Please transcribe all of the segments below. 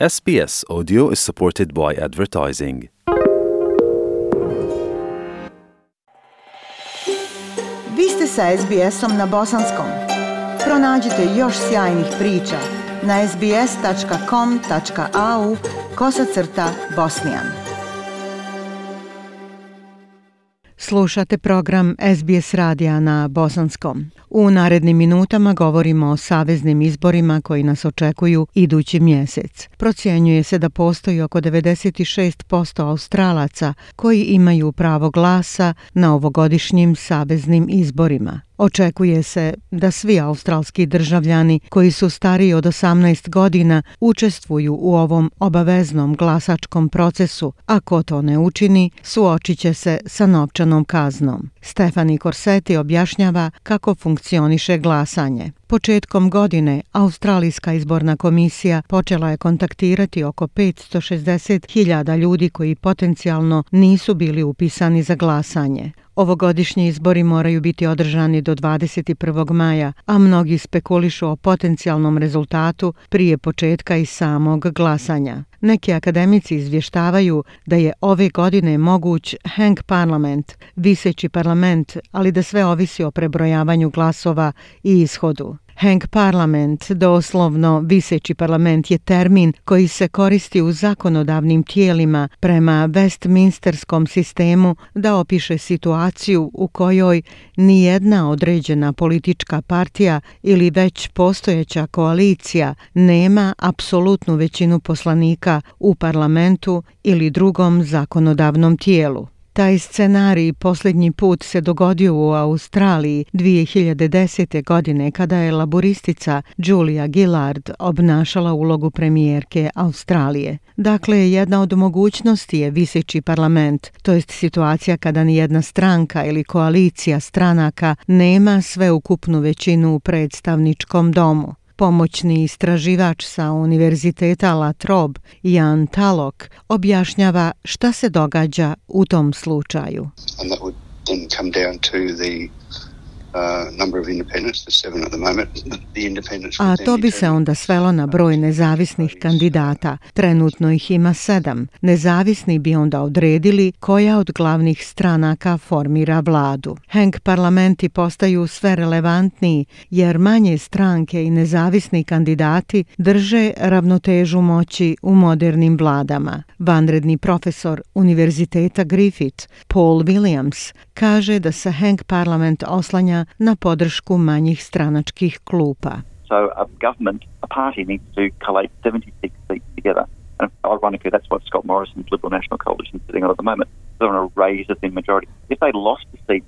SBS Audio is supported by advertising. Vi ste sa SBS-om na bosanskom. Pronađite još sjajnih priča na sbs.com.au kosacrta bosnijan. Slušate program SBS radija na bosanskom. U narednim minutama govorimo o saveznim izborima koji nas očekuju idući mjesec. Procjenjuje se da postoji oko 96% Australaca koji imaju pravo glasa na ovogodišnjim saveznim izborima. Očekuje se da svi australski državljani koji su stariji od 18 godina učestvuju u ovom obaveznom glasačkom procesu, a ko to ne učini, suočit će se sa novčanom kaznom. Stefani Korseti objašnjava kako funkcioniše glasanje. Početkom godine Australijska izborna komisija počela je kontaktirati oko 560.000 ljudi koji potencijalno nisu bili upisani za glasanje. Ovogodišnji izbori moraju biti održani do 21. maja, a mnogi spekulišu o potencijalnom rezultatu prije početka i samog glasanja. Neki akademici izvještavaju da je ove godine moguć hang Parlament, viseći parlament, ali da sve ovisi o prebrojavanju glasova i ishodu. Hank Parlament, doslovno viseći parlament, je termin koji se koristi u zakonodavnim tijelima prema Westminsterskom sistemu da opiše situaciju u kojoj nijedna određena politička partija ili već postojeća koalicija nema apsolutnu većinu poslanika u parlamentu ili drugom zakonodavnom tijelu. Taj scenarij posljednji put se dogodio u Australiji 2010. godine kada je laboristica Julia Gillard obnašala ulogu premijerke Australije. Dakle, jedna od mogućnosti je viseći parlament, to jest situacija kada ni jedna stranka ili koalicija stranaka nema sveukupnu većinu u predstavničkom domu. Pomoćni istraživač sa Univerziteta La Trobe, Jan Talok, objašnjava šta se događa u tom slučaju. And that would then come down to the A to bi se onda svelo na broj nezavisnih kandidata. Trenutno ih ima sedam. Nezavisni bi onda odredili koja od glavnih stranaka formira vladu. Hank parlamenti postaju sve relevantniji jer manje stranke i nezavisni kandidati drže ravnotežu moći u modernim vladama. Vanredni profesor Univerziteta Griffith, Paul Williams, kaže da se Hank parlament oslanja na podršku manjih stranačkih klupa. So a government, a party needs to collate 76 seats together. And ironically, that's what Scott Morrison's Liberal National Coalition is sitting on at the moment. They're on a raise a thin majority. If they lost the seat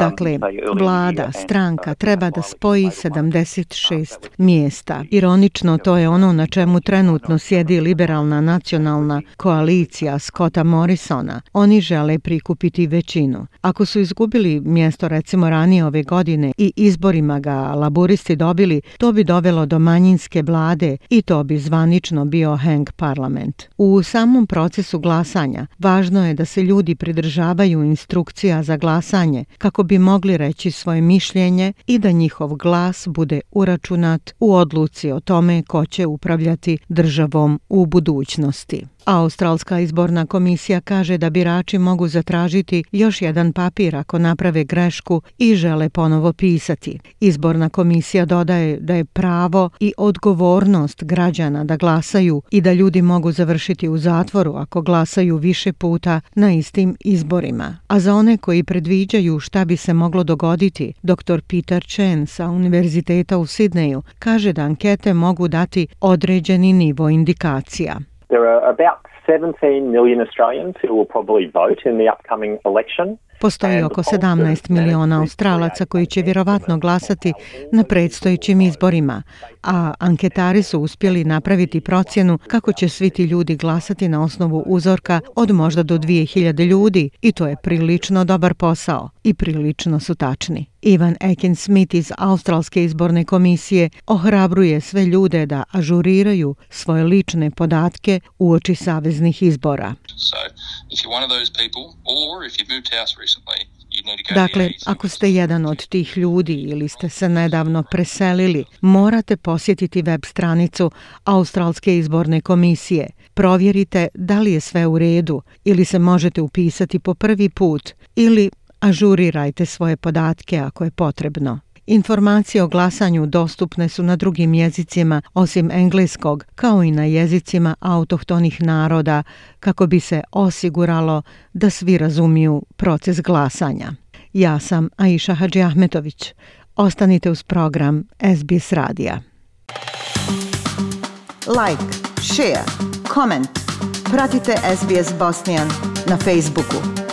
dakle, vlada, stranka treba da spoji 76 mjesta. Ironično, to je ono na čemu trenutno sjedi liberalna nacionalna koalicija Scotta Morrisona. Oni žele prikupiti većinu. Ako su izgubili mjesto recimo ranije ove godine i izborima ga laburisti dobili, to bi dovelo do manjinske vlade i to bi zvanično bio Hank Parlament. U samom procesu glasanja važno je da se ljudi pridržavaju instrukcija za glasanje kako bi mogli reći svoje mišljenje i da njihov glas bude uračunat u odluci o tome ko će upravljati državom u budućnosti. Australska izborna komisija kaže da birači mogu zatražiti još jedan papir ako naprave grešku i žele ponovo pisati. Izborna komisija dodaje da je pravo i odgovornost građana da glasaju i da ljudi mogu završiti u zatvoru ako glasaju više puta na istim izborima. A za one koji predviđaju šta bi se moglo dogoditi, dr. Peter Chen sa Univerziteta u Sidneju kaže da ankete mogu dati određeni nivo indikacija. There are about 17 million Australians who will probably vote in the upcoming election. Postoji oko 17 miliona Australaca koji će vjerovatno glasati na predstojićim izborima, a anketari su uspjeli napraviti procjenu kako će svi ti ljudi glasati na osnovu uzorka od možda do 2000 ljudi i to je prilično dobar posao i prilično su tačni. Ivan Ekin Smith iz Australske izborne komisije ohrabruje sve ljude da ažuriraju svoje lične podatke u oči saveznih izbora. Dakle, ako ste jedan od tih ljudi ili ste se nedavno preselili, morate posjetiti web stranicu Australske izborne komisije. Provjerite da li je sve u redu ili se možete upisati po prvi put ili ažurirajte svoje podatke ako je potrebno. Informacije o glasanju dostupne su na drugim jezicima osim engleskog, kao i na jezicima autohtonih naroda, kako bi se osiguralo da svi razumiju proces glasanja. Ja sam Aisha Hadži Ahmetović. Ostanite uz program SBS Radija. Like, share, comment. Pratite SBS Bosnian na Facebooku.